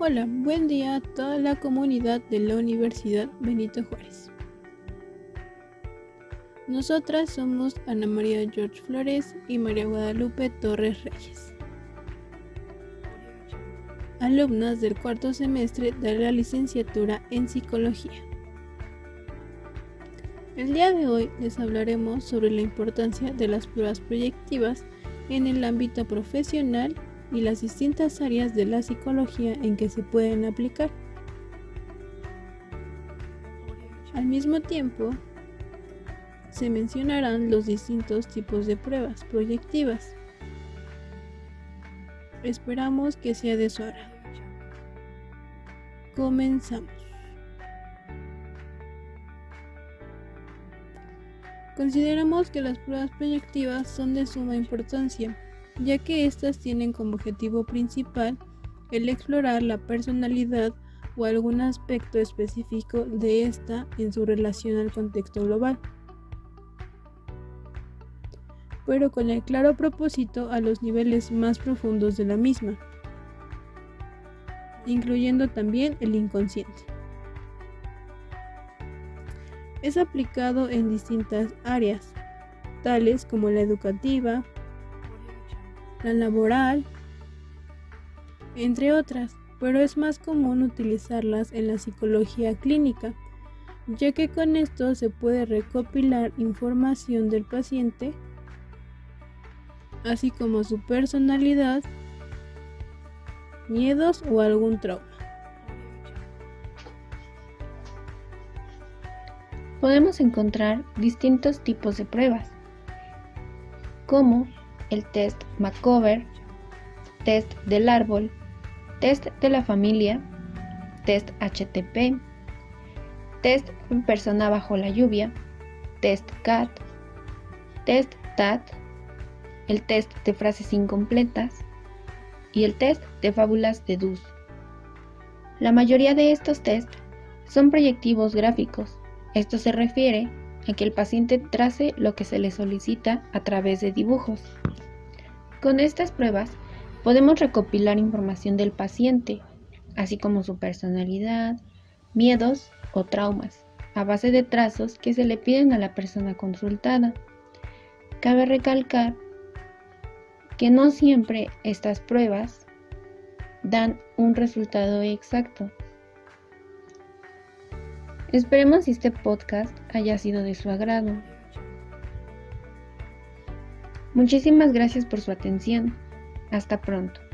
Hola, buen día a toda la comunidad de la Universidad Benito Juárez. Nosotras somos Ana María George Flores y María Guadalupe Torres Reyes, alumnas del cuarto semestre de la licenciatura en Psicología. El día de hoy les hablaremos sobre la importancia de las pruebas proyectivas en el ámbito profesional y las distintas áreas de la psicología en que se pueden aplicar. Al mismo tiempo, se mencionarán los distintos tipos de pruebas proyectivas. Esperamos que sea de su agrado. Comenzamos. Consideramos que las pruebas proyectivas son de suma importancia ya que éstas tienen como objetivo principal el explorar la personalidad o algún aspecto específico de esta en su relación al contexto global, pero con el claro propósito a los niveles más profundos de la misma, incluyendo también el inconsciente. Es aplicado en distintas áreas, tales como la educativa, la laboral, entre otras, pero es más común utilizarlas en la psicología clínica, ya que con esto se puede recopilar información del paciente, así como su personalidad, miedos o algún trauma. Podemos encontrar distintos tipos de pruebas, como el test Macover, test del árbol, test de la familia, test HTP, test persona bajo la lluvia, test CAT, test TAT, el test de frases incompletas y el test de fábulas de Dus. La mayoría de estos tests son proyectivos gráficos. Esto se refiere a que el paciente trace lo que se le solicita a través de dibujos. Con estas pruebas podemos recopilar información del paciente, así como su personalidad, miedos o traumas, a base de trazos que se le piden a la persona consultada. Cabe recalcar que no siempre estas pruebas dan un resultado exacto. Esperemos que este podcast haya sido de su agrado. Muchísimas gracias por su atención. Hasta pronto.